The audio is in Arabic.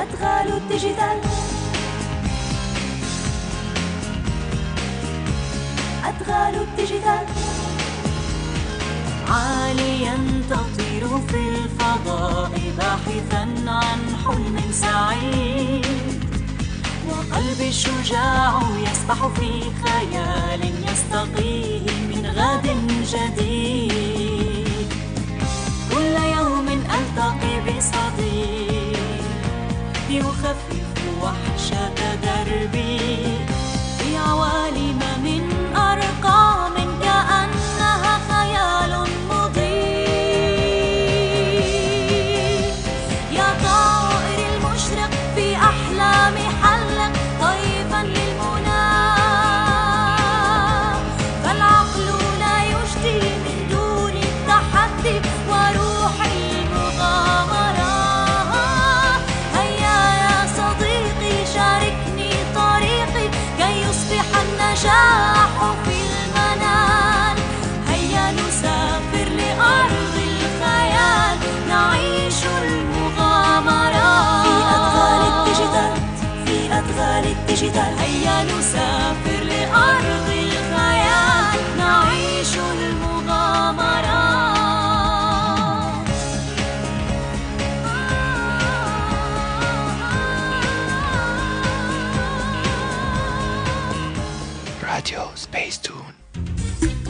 أدغال الديجيتال. أدغال الديجيتال. عاليا تطير في الفضاء باحثا عن حلم سعيد. وقلبي الشجاع يسبح في خيال يستقيه من غد جديد. كل يوم ألتقي بصديق. يخفف وحشة دربي ديجيتال هيا نسافر لأرض الخيال. نعيش المغامرة راديو سبيس تون